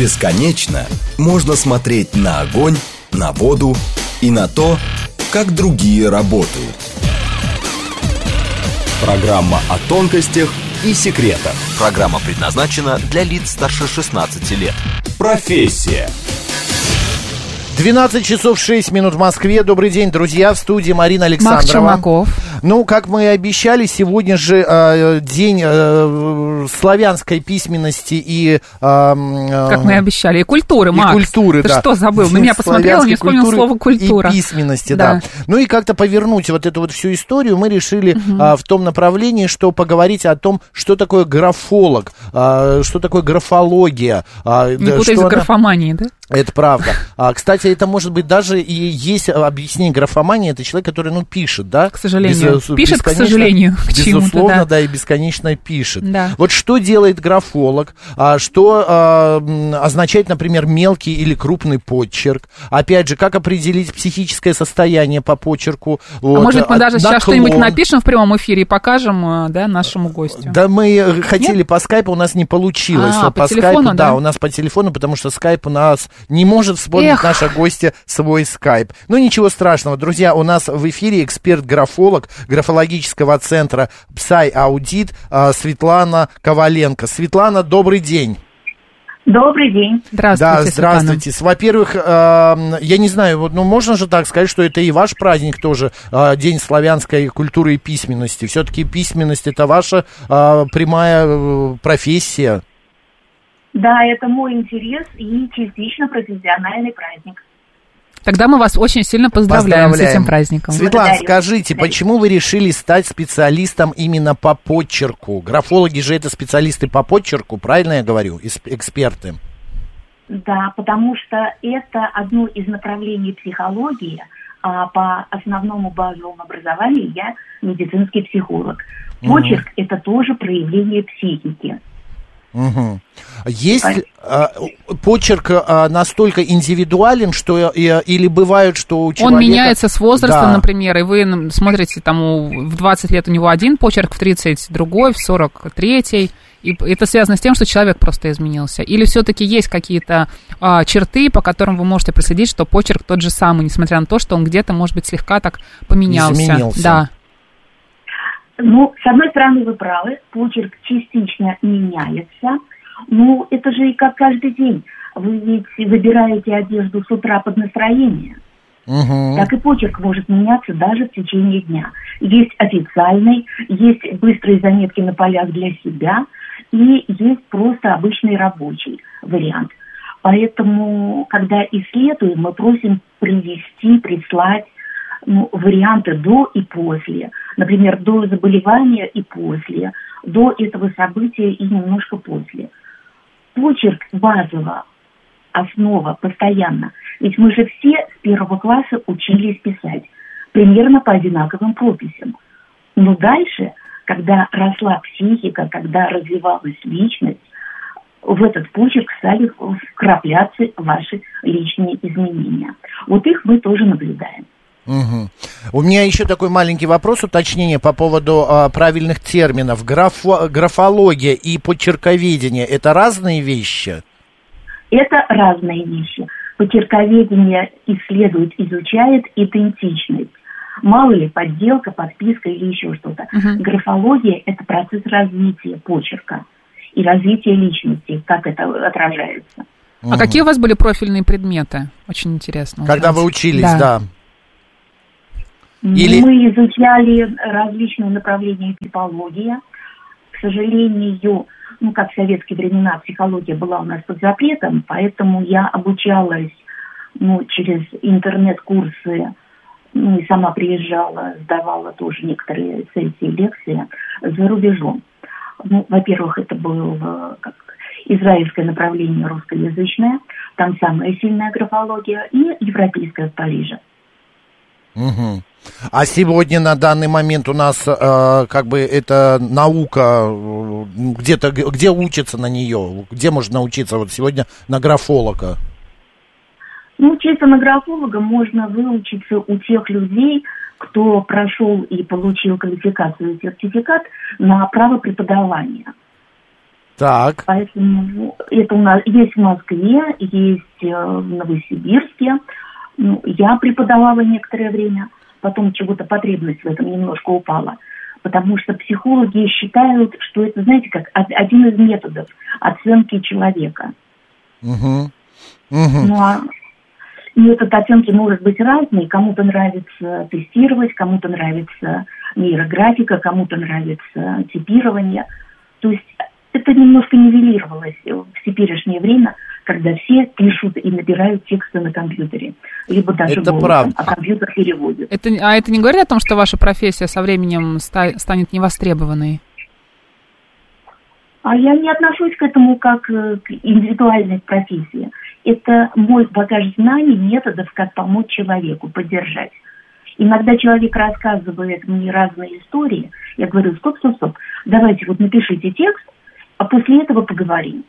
Бесконечно можно смотреть на огонь, на воду и на то, как другие работают. Программа о тонкостях и секретах. Программа предназначена для лиц старше 16 лет. Профессия. 12 часов 6 минут в Москве. Добрый день, друзья. В студии Марина Александрова. Марк Чумаков. Ну, как мы и обещали, сегодня же э, день э, славянской письменности и... Э, как мы и обещали, и культуры, и Макс. культуры, Ты да. что забыл? На меня посмотрел, не вспомнил слово культура. И письменности, да. да. Ну и как-то повернуть вот эту вот всю историю мы решили угу. э, в том направлении, что поговорить о том, что такое графолог, э, что такое графология. Э, не путай с графоманией, да? Это правда. А, кстати, это может быть даже и есть объяснение графомании. Это человек, который, ну, пишет, да? К сожалению. Без, пишет, к сожалению, к Безусловно, да. да, и бесконечно пишет. Да. Вот что делает графолог? А, что а, означает, например, мелкий или крупный подчерк? Опять же, как определить психическое состояние по почерку? А вот, может, мы даже наклон. сейчас что-нибудь напишем в прямом эфире и покажем, да, нашему гостю? Да, мы хотели Нет? по скайпу, у нас не получилось. А, по, по телефону, скайпу, да? да, у нас по телефону, потому что скайп у нас не может вспомнить Эх. наша гостья свой скайп. Ну, ничего страшного, друзья, у нас в эфире эксперт-графолог графологического центра Псай Аудит Светлана Коваленко. Светлана, добрый день. Добрый день. Здравствуйте. Да, здравствуйте. Во-первых, э, я не знаю, вот, ну можно же так сказать, что это и ваш праздник тоже, э, День славянской культуры и письменности. Все-таки письменность это ваша э, прямая профессия. Да, это мой интерес и частично профессиональный праздник. Тогда мы вас очень сильно поздравляем, поздравляем. с этим праздником. Светлана, Благодарю. скажите, Благодарю. почему вы решили стать специалистом именно по подчерку? Графологи же это специалисты по подчерку, правильно я говорю, эксперты? Да, потому что это одно из направлений психологии, а по основному базовому образованию я медицинский психолог. Почерк угу. это тоже проявление психики. Угу. Есть а, почерк а, настолько индивидуален, что или бывает, что у человека... Он меняется с возрастом, да. например, и вы смотрите, там в 20 лет у него один почерк, в 30 другой, в 40 третий, и это связано с тем, что человек просто изменился. Или все-таки есть какие-то а, черты, по которым вы можете проследить, что почерк тот же самый, несмотря на то, что он где-то, может быть, слегка так поменялся. Изменился. Да. Ну, с одной стороны, вы правы, почерк частично меняется. Ну, это же и как каждый день. Вы ведь выбираете одежду с утра под настроение. Угу. Так и почерк может меняться даже в течение дня. Есть официальный, есть быстрые заметки на полях для себя, и есть просто обычный рабочий вариант. Поэтому, когда исследуем, мы просим привести, прислать ну, варианты до и после. Например, до заболевания и после, до этого события и немножко после. Почерк базово, основа, постоянно. Ведь мы же все с первого класса учились писать примерно по одинаковым прописям. Но дальше, когда росла психика, когда развивалась личность, в этот почерк стали вкрапляться ваши личные изменения. Вот их мы тоже наблюдаем. Угу. У меня еще такой маленький вопрос, уточнение по поводу а, правильных терминов. Графо, графология и почерковедение – это разные вещи? Это разные вещи. Почерковедение исследует, изучает идентичность. Мало ли, подделка, подписка или еще что-то. Угу. Графология – это процесс развития почерка и развития личности, как это отражается. А какие у вас были профильные предметы? Очень интересно. Когда вы учились, да. да. Или... Мы изучали различные направления типология. К сожалению, ну, как в советские времена, психология была у нас под запретом, поэтому я обучалась ну, через интернет-курсы, ну, и сама приезжала, сдавала тоже некоторые сессии, лекции за рубежом. Ну, во-первых, это было как израильское направление русскоязычное, там самая сильная графология, и европейская в Париже. Угу. А сегодня на данный момент у нас э, как бы это наука э, где-то где учатся на нее, где можно научиться вот сегодня на графолога? Ну, учиться на графолога можно выучиться у тех людей, кто прошел и получил квалификацию и сертификат на право преподавания. Так. Поэтому это у нас есть в Москве, есть э, в Новосибирске. Ну, я преподавала некоторое время, потом чего-то потребность в этом немножко упала. Потому что психологи считают, что это, знаете, как один из методов оценки человека. Угу. Угу. Ну, а метод оценки может быть разный. Кому-то нравится тестировать, кому-то нравится нейрографика, кому-то нравится типирование. То есть это немножко нивелировалось в теперешнее время, когда все пишут и набирают тексты на компьютере. Либо даже это голосом, правда. а компьютер переводит. Это, а это не говорит о том, что ваша профессия со временем ста- станет невостребованной? А я не отношусь к этому как э, к индивидуальной профессии. Это мой багаж знаний, методов, как помочь человеку, поддержать. Иногда человек рассказывает мне разные истории. Я говорю, стоп, стоп, стоп, давайте вот напишите текст, а после этого поговорим.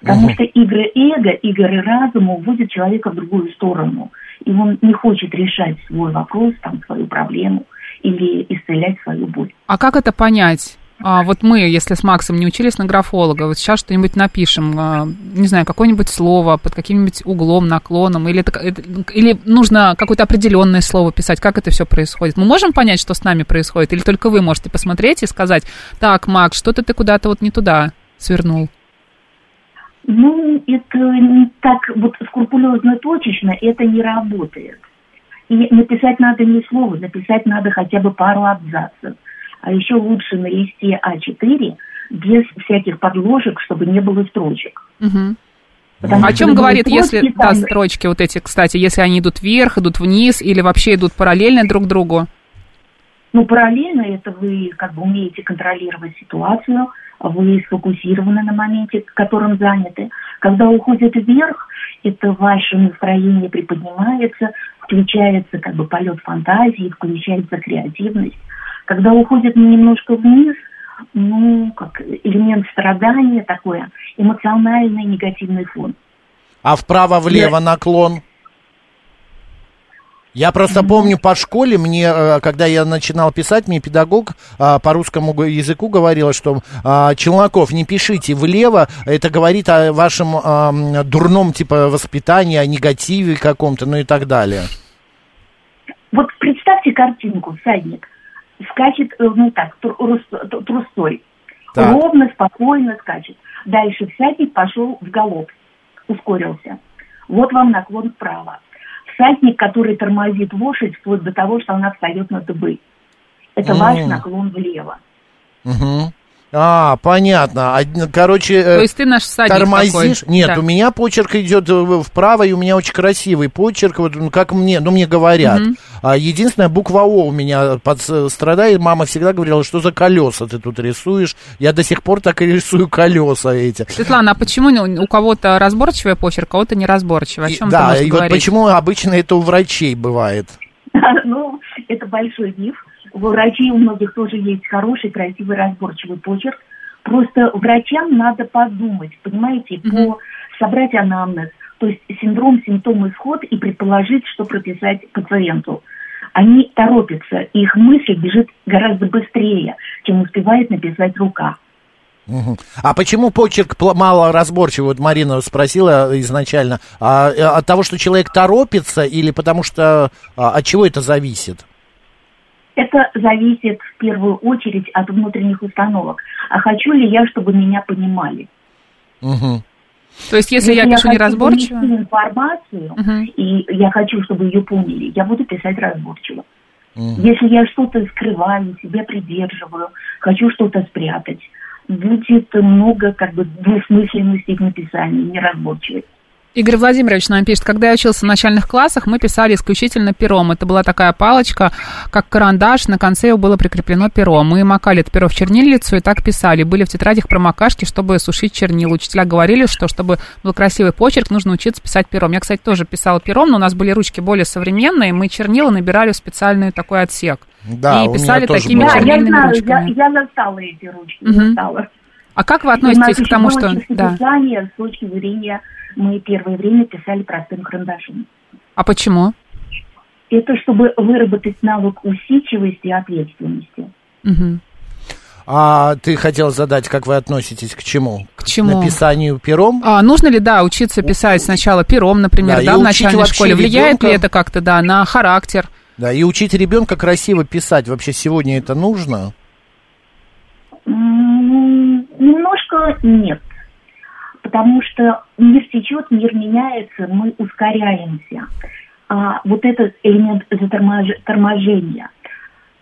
Потому угу. что игры эго, игры разума уводят человека в другую сторону. И он не хочет решать свой вопрос, там, свою проблему или исцелять свою боль. А как это понять? А вот мы, если с Максом не учились на графолога, вот сейчас что-нибудь напишем, а, не знаю, какое-нибудь слово под каким-нибудь углом, наклоном, или, это, или нужно какое-то определенное слово писать, как это все происходит? Мы можем понять, что с нами происходит, или только вы можете посмотреть и сказать, так, Макс, что-то ты куда-то вот не туда свернул? Ну, это не так вот скрупулезно точечно, это не работает. И написать надо не слово, написать надо хотя бы пару абзацев а еще лучше на листе А4 без всяких подложек, чтобы не было строчек. Угу. О чем говорит, если там... да, строчки вот эти, кстати, если они идут вверх, идут вниз или вообще идут параллельно друг другу? Ну, параллельно это вы как бы умеете контролировать ситуацию, вы сфокусированы на моменте, которым заняты. Когда уходит вверх, это ваше настроение приподнимается, включается как бы полет фантазии, включается креативность. Когда уходит немножко вниз, ну, как элемент страдания такое, эмоциональный негативный фон. А вправо-влево наклон? Я просто помню по школе, мне, э, когда я начинал писать, мне педагог а, по русскому языку говорила, что а, Челноков, не пишите влево, это говорит о вашем а, дурном типа воспитании, о негативе каком-то, ну и так далее. Вот представьте картинку, всадник – скачет, э, ну так, трустой. Так. Ровно, спокойно скачет. Дальше всадник пошел в галоп, ускорился. Вот вам наклон вправо. Всадник, который тормозит лошадь вплоть до того, что она встает на дыбы. Это mm. ваш наклон влево. Угу. А, понятно. Короче, э, То есть ты наш всадник тормозишь. Такой. Нет, да. у меня почерк идет э, вправо, и у меня очень красивый почерк, вот как мне, ну мне говорят. Угу. А единственная буква О у меня под, страдает. Мама всегда говорила, что за колеса ты тут рисуешь. Я до сих пор так и рисую колеса эти. Светлана, а почему у кого-то разборчивый почерк, а у кого-то неразборчивый? О чем и, да, и говорить? вот почему обычно это у врачей бывает? Ну, это большой миф у врачей у многих тоже есть хороший, красивый, разборчивый почерк. Просто врачам надо подумать, понимаете, mm-hmm. по собрать анамнез, то есть синдром, симптом, исход и предположить, что прописать пациенту. Они торопятся, и их мысль бежит гораздо быстрее, чем успевает написать рука. А почему почерк мало разборчивый? Вот Марина спросила изначально. А, э, от того, что человек торопится, или потому что а, от чего это зависит? Это зависит в первую очередь от внутренних установок. А хочу ли я, чтобы меня понимали? Угу. То есть, если, если я пишу я неразборчиво? информацию, угу. и я хочу, чтобы ее поняли, я буду писать разборчиво. Угу. Если я что-то скрываю, себя придерживаю, хочу что-то спрятать, будет много как бы двусмысленности в написании, неразборчивости. Игорь Владимирович нам пишет, когда я учился в начальных классах, мы писали исключительно пером. Это была такая палочка, как карандаш, на конце его было прикреплено перо. Мы макали это перо в чернильницу и так писали. Были в тетрадях промокашки, чтобы сушить чернила. Учителя говорили, что чтобы был красивый почерк, нужно учиться писать пером. Я, кстати, тоже писала пером, но у нас были ручки более современные, мы чернила набирали в специальный такой отсек. Да, и писали такими было. чернильными да, я знаю, ручками. Я, я застала эти ручки, угу. застала. А как вы относитесь к тому, что... Да. с точки зрения мы первое время писали простым карандашом. А почему? Это чтобы выработать навык усидчивости и ответственности. Угу. А ты хотел задать, как вы относитесь к чему? К чему? Написанию пером? А, нужно ли, да, учиться писать сначала пером, например, да, да в начальной школе? Влияет ребенка... ли это как-то, да, на характер? Да, и учить ребенка красиво писать. Вообще сегодня это нужно? Нет. Потому что мир течет, мир меняется, мы ускоряемся. А вот этот элемент заторможения,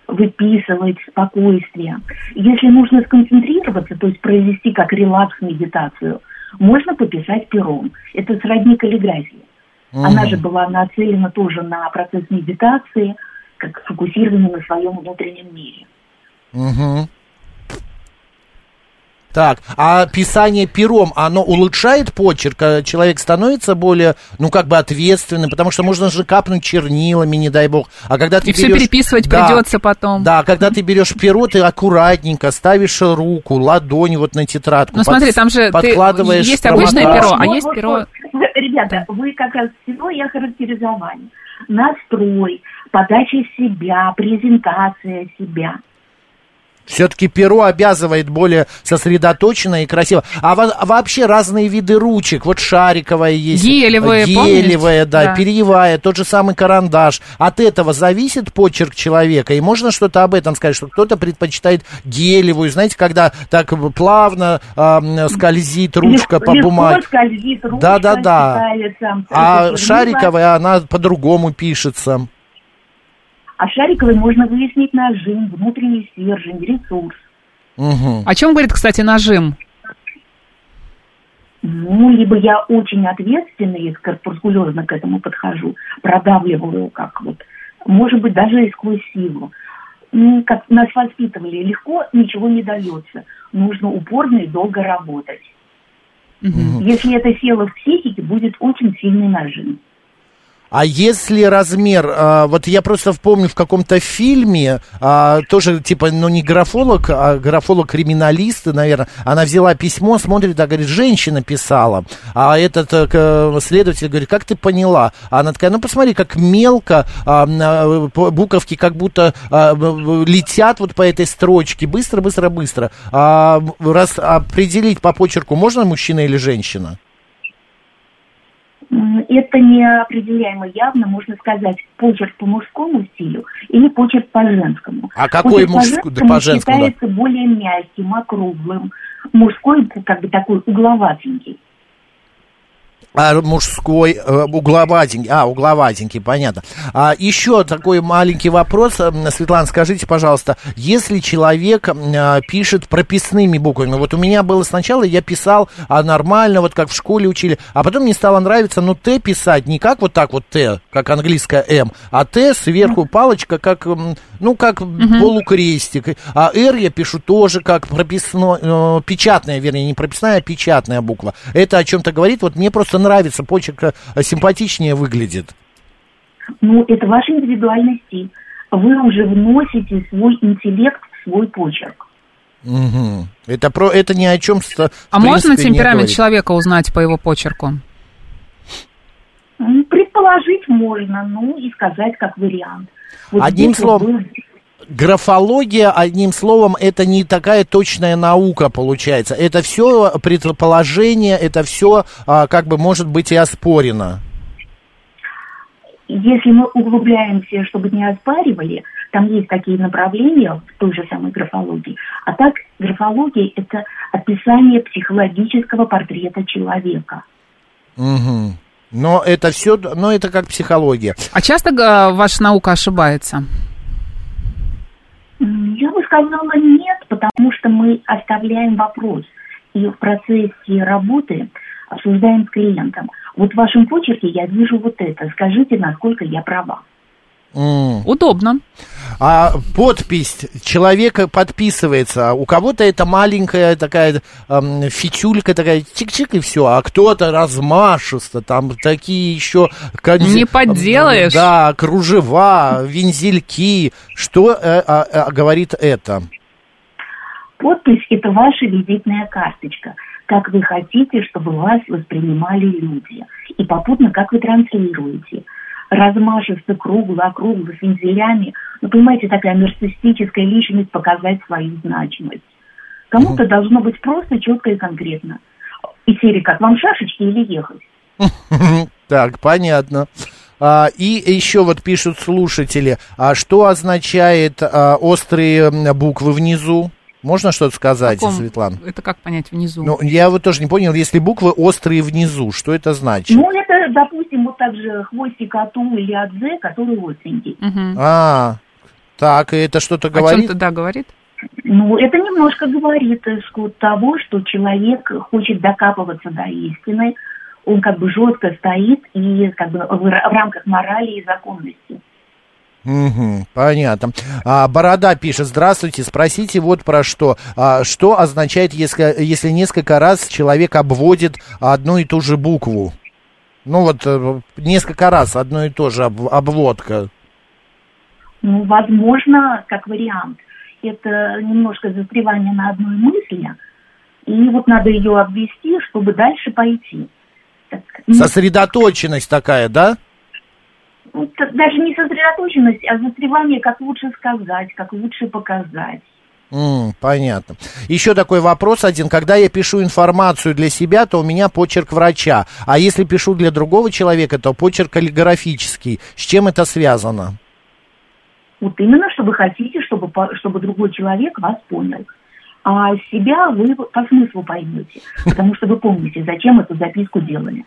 выписывать спокойствие. Если нужно сконцентрироваться, то есть произвести как релакс-медитацию, можно пописать пером. Это сродни каллиграфии. Угу. Она же была нацелена тоже на процесс медитации, как фокусирование на своем внутреннем мире. Угу. Так, а писание пером, оно улучшает почерк? А человек становится более, ну, как бы ответственным, потому что можно же капнуть чернилами, не дай бог. А когда ты И берешь... все переписывать да, придется потом. Да, когда ты берешь перо, ты аккуратненько ставишь руку, ладонь вот на тетрадку. Ну, под... смотри, там же подкладываешь ты... есть обычное перо, а есть перо... Ребята, вы как раз всего я характеризовали. Настрой, подача себя, презентация себя. Все-таки перо обязывает более сосредоточенно и красиво. А во- вообще разные виды ручек. Вот шариковая есть. Гелевая, Гелевая, да, да, перьевая, тот же самый карандаш. От этого зависит почерк человека. И можно что-то об этом сказать, что кто-то предпочитает гелевую. Знаете, когда так плавно э, скользит ручка легко, по бумаге. скользит ручка, да, да, да. А шариковая, она по-другому пишется. А шариковой можно выяснить нажим, внутренний стержень, ресурс. Угу. О чем говорит, кстати, нажим? Ну, либо я очень ответственно и корпускулезно к этому подхожу, продавливаю как вот, может быть, даже и сквозь силу. Как нас воспитывали, легко ничего не дается. Нужно упорно и долго работать. Угу. Если это село в психике, будет очень сильный нажим. А если размер, а, вот я просто помню в каком-то фильме, а, тоже типа, ну не графолог, а графолог-криминалист, наверное, она взяла письмо, смотрит, а говорит, женщина писала. А этот а, следователь говорит, как ты поняла? А она такая, ну посмотри, как мелко а, а буковки как будто а, летят вот по этой строчке, быстро, быстро, быстро. А, раз определить по почерку можно мужчина или женщина? Это неопределяемо явно, можно сказать, почерк по мужскому стилю или почерк по женскому. А какой мужской? По, по женскому считается да. более мягким, округлым. Мужской как бы такой угловатенький а мужской, э, угловатенький, а, угловатенький, понятно. А еще такой маленький вопрос, Светлана, скажите, пожалуйста, если человек а, пишет прописными буквами, вот у меня было сначала, я писал а, нормально, вот как в школе учили, а потом мне стало нравиться, ну, Т писать не как вот так вот Т, как английская М, а Т сверху палочка, как, ну, как угу. полукрестик, а Р я пишу тоже как прописной, э, печатная, вернее, не прописная, а печатная буква. Это о чем-то говорит, вот мне просто нравится, почерк э, симпатичнее выглядит? Ну, это ваш индивидуальный стиль. Вы уже вносите свой интеллект в свой почерк. Угу. Это, про, это ни о чем. А можно темперамент человека узнать по его почерку? Предположить можно, ну и сказать как вариант. Вот Одним словом, был графология, одним словом, это не такая точная наука получается. Это все предположение, это все а, как бы может быть и оспорено. Если мы углубляемся, чтобы не оспаривали, там есть такие направления в той же самой графологии. А так, графология – это описание психологического портрета человека. Угу. Но это все, но это как психология. А часто ваша наука ошибается? Я бы сказала нет, потому что мы оставляем вопрос. И в процессе работы обсуждаем с клиентом. Вот в вашем почерке я вижу вот это. Скажите, насколько я права. Mm. Удобно. А подпись человека подписывается. У кого-то это маленькая такая эм, фитюлька, такая чик-чик и все. А кто-то размашисто, там такие еще... Не подделаешь. Да, кружева, вензельки. Что э, э, говорит это? Подпись – это ваша визитная карточка. Как вы хотите, чтобы вас воспринимали люди. И попутно, как вы транслируете – размашисто, кругло, округло, с вензелями. Ну, понимаете, такая нарциссическая личность показать свою значимость. Кому-то угу. должно быть просто, четко и конкретно. И серии как, вам шашечки или ехать? Так, понятно. А, и еще вот пишут слушатели, а что означает а, острые буквы внизу? Можно что-то сказать, Каком? Светлана? Это как понять внизу? Ну, я вот тоже не понял, если буквы острые внизу, что это значит? Ну, это, допустим, вот так же хвостик от У или от З, который остренький. Угу. А, так, и это что-то говорит? О чем-то, да, говорит? Ну, это немножко говорит того, что человек хочет докапываться до истины, он как бы жестко стоит и как бы в, в рамках морали и законности. Угу, понятно. А, Борода пишет, здравствуйте, спросите вот про что. А, что означает, если, если несколько раз человек обводит одну и ту же букву? Ну вот, э, несколько раз одно и то же об, обводка. Ну, возможно, как вариант. Это немножко застревание на одной мысли, и вот надо ее обвести, чтобы дальше пойти. Так, Сосредоточенность такая, да? Даже не сосредоточенность, а застревание, как лучше сказать, как лучше показать. Mm, понятно. Еще такой вопрос один. Когда я пишу информацию для себя, то у меня почерк врача. А если пишу для другого человека, то почерк каллиграфический. С чем это связано? Вот именно, что вы хотите, чтобы, чтобы другой человек вас понял а себя вы по смыслу поймете, потому что вы помните, зачем эту записку делали.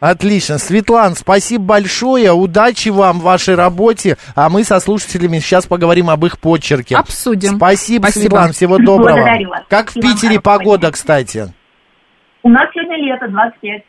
Отлично. Светлан, спасибо большое. Удачи вам в вашей работе. А мы со слушателями сейчас поговорим об их почерке. Обсудим. Спасибо, спасибо. Светлан. Всего доброго. Благодарю вас. Как в Питере погода, кстати? У нас сегодня лето, 25.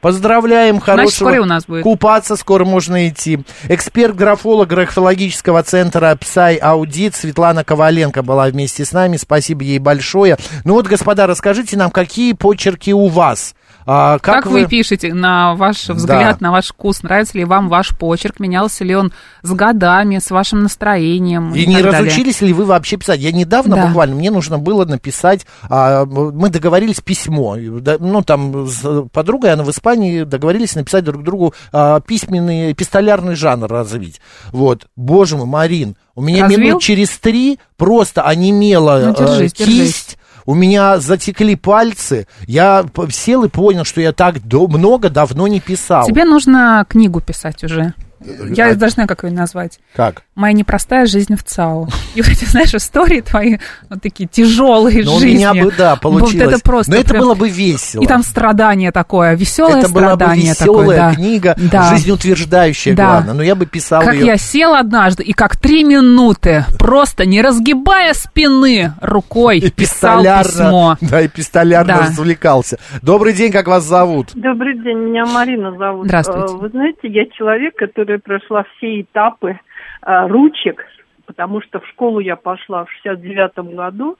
Поздравляем, хорошего. Значит, у нас будет. Купаться скоро можно идти. Эксперт-графолог графологического центра Псай Аудит Светлана Коваленко была вместе с нами. Спасибо ей большое. Ну вот, господа, расскажите нам, какие почерки у вас? А, как, как вы... вы пишете, на ваш взгляд, да. на ваш вкус, нравится ли вам ваш почерк, менялся ли он с годами, с вашим настроением? И, и не разучились далее. ли вы вообще писать? Я недавно да. буквально, мне нужно было написать, а, мы договорились письмо, ну там с подругой, она в Испании, договорились написать друг другу а, письменный, эпистолярный жанр развить. Вот, боже мой, Марин, у меня Развил? минут через три просто онемела ну, держись, э, кисть. Держись у меня затекли пальцы, я сел и понял, что я так много давно не писал. Тебе нужно книгу писать уже. Я а... даже знаю, как ее назвать. Как? Моя непростая жизнь в ЦАУ. И вот эти, знаешь, истории твои, вот такие тяжелые Но жизни. у меня бы, да, получилось. Вот это просто. Но это прям... было бы весело. И там страдание такое, веселое это страдание Это была бы веселая такое, книга, да. жизнеутверждающая, да. главное. Но я бы писал Как ее... я сел однажды и как три минуты, просто не разгибая спины рукой, писал письмо. Да, и пистолярно да. развлекался. Добрый день, как вас зовут? Добрый день, меня Марина зовут. Здравствуйте. Вы знаете, я человек, который которая прошла все этапы а, ручек, потому что в школу я пошла в 69 году,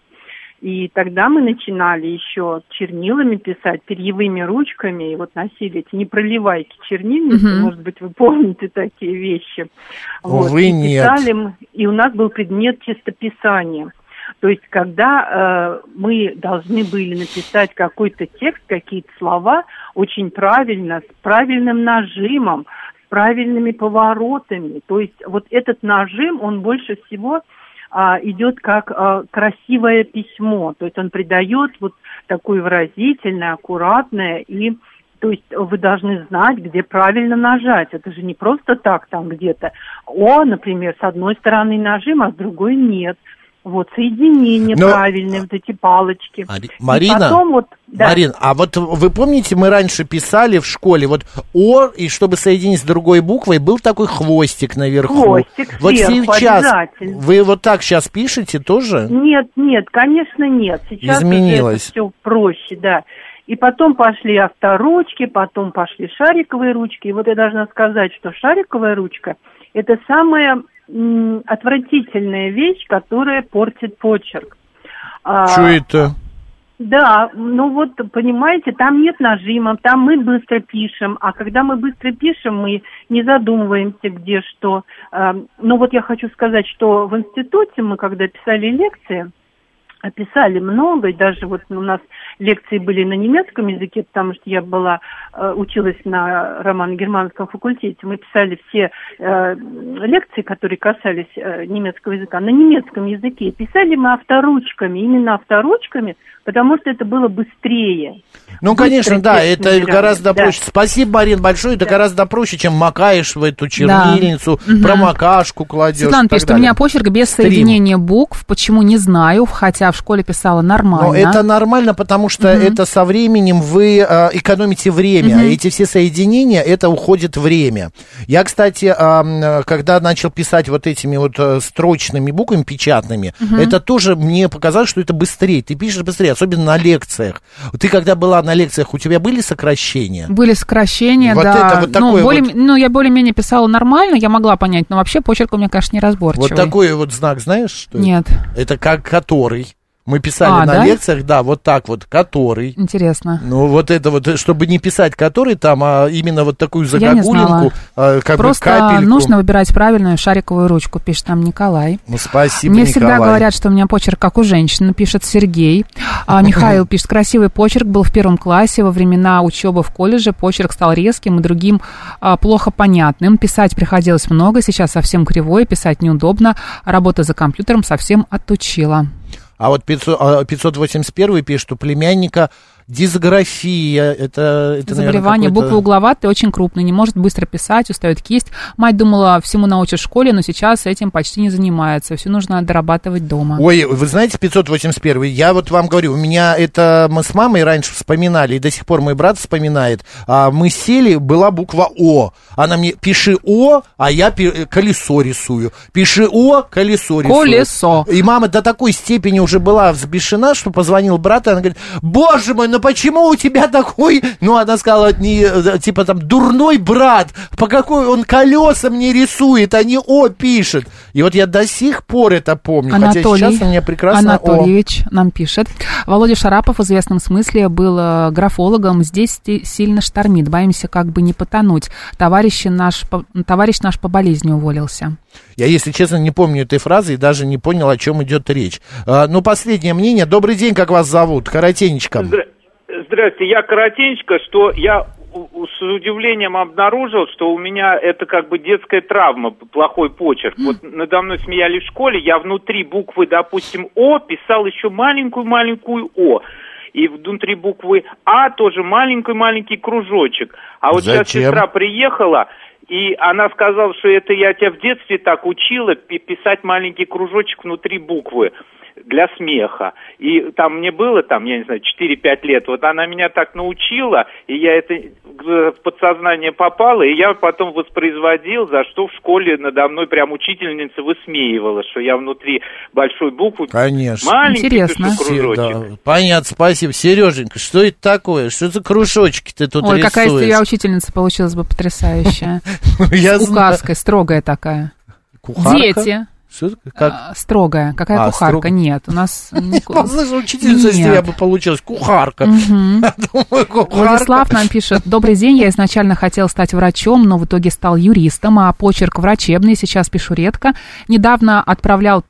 и тогда мы начинали еще чернилами писать, перьевыми ручками, и вот носили эти непроливайки чернильницы, угу. может быть, вы помните такие вещи. Вот, Увы, и нет. Писали, и у нас был предмет чистописания. То есть, когда э, мы должны были написать какой-то текст, какие-то слова очень правильно, с правильным нажимом, правильными поворотами. То есть вот этот нажим, он больше всего а, идет как а, красивое письмо. То есть он придает вот такое выразительное, аккуратное и то есть вы должны знать, где правильно нажать. Это же не просто так там где-то. О, например, с одной стороны нажим, а с другой нет. Вот, соединение Но... правильные, вот эти палочки. Мари... Марина, потом вот, да. Марин, а вот вы помните, мы раньше писали в школе, вот О, и чтобы соединить с другой буквой, был такой хвостик наверху. Хвостик Вот сверху, сейчас вы вот так сейчас пишете тоже? Нет, нет, конечно, нет. Сейчас Изменилось. все проще, да. И потом пошли авторучки, потом пошли шариковые ручки. И вот я должна сказать, что шариковая ручка – это самая отвратительная вещь, которая портит почерк. А, Что это? Да, ну вот, понимаете, там нет нажима, там мы быстро пишем, а когда мы быстро пишем, мы не задумываемся, где что. А, ну вот я хочу сказать, что в институте мы, когда писали лекции, описали много, и даже вот у нас лекции были на немецком языке, потому что я была, э, училась на романо-германском факультете. Мы писали все э, лекции, которые касались э, немецкого языка, на немецком языке. Писали мы авторучками, именно авторучками, потому что это было быстрее. Ну, конечно, да, это гораздо да. проще. Спасибо, Марин, большое. Это да. гораздо проще, чем макаешь в эту чернильницу, да. промокашку кладешь. Светлана пишет, далее. у меня почерк без Стрим. соединения букв. Почему, не знаю, хотя в школе писала нормально. Но это нормально, потому что угу. это со временем вы э, экономите время. Угу. Эти все соединения, это уходит время. Я, кстати, э, когда начал писать вот этими вот э, строчными буквами, печатными, угу. это тоже мне показалось, что это быстрее. Ты пишешь быстрее особенно на лекциях. Ты когда была на лекциях, у тебя были сокращения? Были сокращения, вот да. Это вот ну, более, вот... ну, я более-менее писала нормально, я могла понять, но вообще почерк у меня, конечно, неразборчивый. Вот такой вот знак, знаешь, что Нет. Это, это как который. Мы писали а, на да? лекциях, да, вот так вот, который. Интересно. Ну, вот это вот, чтобы не писать который там, а именно вот такую загогулинку, а, как Просто бы капельку. нужно выбирать правильную шариковую ручку, пишет нам Николай. Ну, спасибо, Мне Николай. всегда говорят, что у меня почерк как у женщины, пишет Сергей. А, Михаил пишет, красивый почерк был в первом классе, во времена учебы в колледже почерк стал резким и другим а, плохо понятным. Писать приходилось много, сейчас совсем кривой, писать неудобно, работа за компьютером совсем отучила. А вот 500, 581 пишет, у племянника Дисграфия, это, это Заболевание, наверное, буквы угловатые, очень крупные, не может быстро писать, устает кисть. Мать думала, всему научат в школе, но сейчас этим почти не занимается. Все нужно дорабатывать дома. Ой, вы знаете, 581 я вот вам говорю, у меня это мы с мамой раньше вспоминали, и до сих пор мой брат вспоминает. А, мы сели, была буква О. Она мне, пиши О, а я колесо рисую. Пиши О, колесо рисую. Колесо. И мама до такой степени уже была взбешена, что позвонил брат, и она говорит, боже мой, ну почему у тебя такой, ну она сказала, не, э, типа там, дурной брат, по какой он колесам не рисует, а не О пишет. И вот я до сих пор это помню, Анатолий, хотя сейчас у меня прекрасно Анатольевич О. нам пишет. Володя Шарапов в известном смысле был э, графологом, здесь сильно штормит, боимся как бы не потонуть. Товарищ наш, товарищ наш по болезни уволился. Я, если честно, не помню этой фразы и даже не понял, о чем идет речь. А, ну, последнее мнение. Добрый день, как вас зовут? Коротенечко. Здра... Здравствуйте, я коротенько, что я с удивлением обнаружил, что у меня это как бы детская травма, плохой почерк. Вот надо мной смеялись в школе, я внутри буквы, допустим, О писал еще маленькую-маленькую О. И внутри буквы А тоже маленький-маленький кружочек. А вот Зачем? сейчас сестра приехала, и она сказала, что это я тебя в детстве так учила писать маленький кружочек внутри буквы для смеха. И там мне было, там, я не знаю, 4-5 лет, вот она меня так научила, и я это в подсознание попало, и я потом воспроизводил, за что в школе надо мной прям учительница высмеивала, что я внутри большой буквы Конечно. маленький Интересно. кружочек. Да. Понятно, спасибо. Сереженька, что это такое? Что за кружочки ты тут Ой, рисуешь? какая из тебя учительница получилась бы потрясающая. С указкой, строгая такая. Дети. Как? А, строгая. Какая а, кухарка? Строг... Нет, у нас... Послышал, учительница из тебя бы получилась. Кухарка. Владислав нам пишет. Добрый день, я изначально хотел стать врачом, но в итоге стал юристом, а почерк врачебный, сейчас пишу редко. Недавно отправлял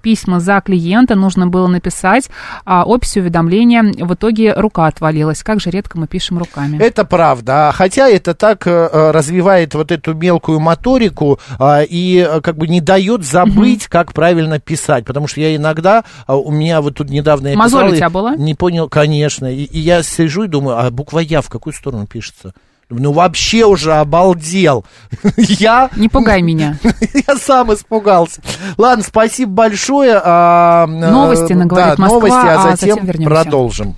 письма за клиента нужно было написать а, опись уведомления. В итоге рука отвалилась. Как же редко мы пишем руками. Это правда. Хотя это так э, развивает вот эту мелкую моторику а, и как бы не дает забыть, угу. как правильно писать. Потому что я иногда, а, у меня вот тут недавно я Мозоль писал, у тебя была? Не понял, конечно. И, и я сижу и думаю, а буква Я в какую сторону пишется? Ну, вообще уже обалдел. Я... Не пугай меня. Я сам испугался. Ладно, спасибо большое. А, новости, наговорит да, Москва, новости, а затем, а затем продолжим.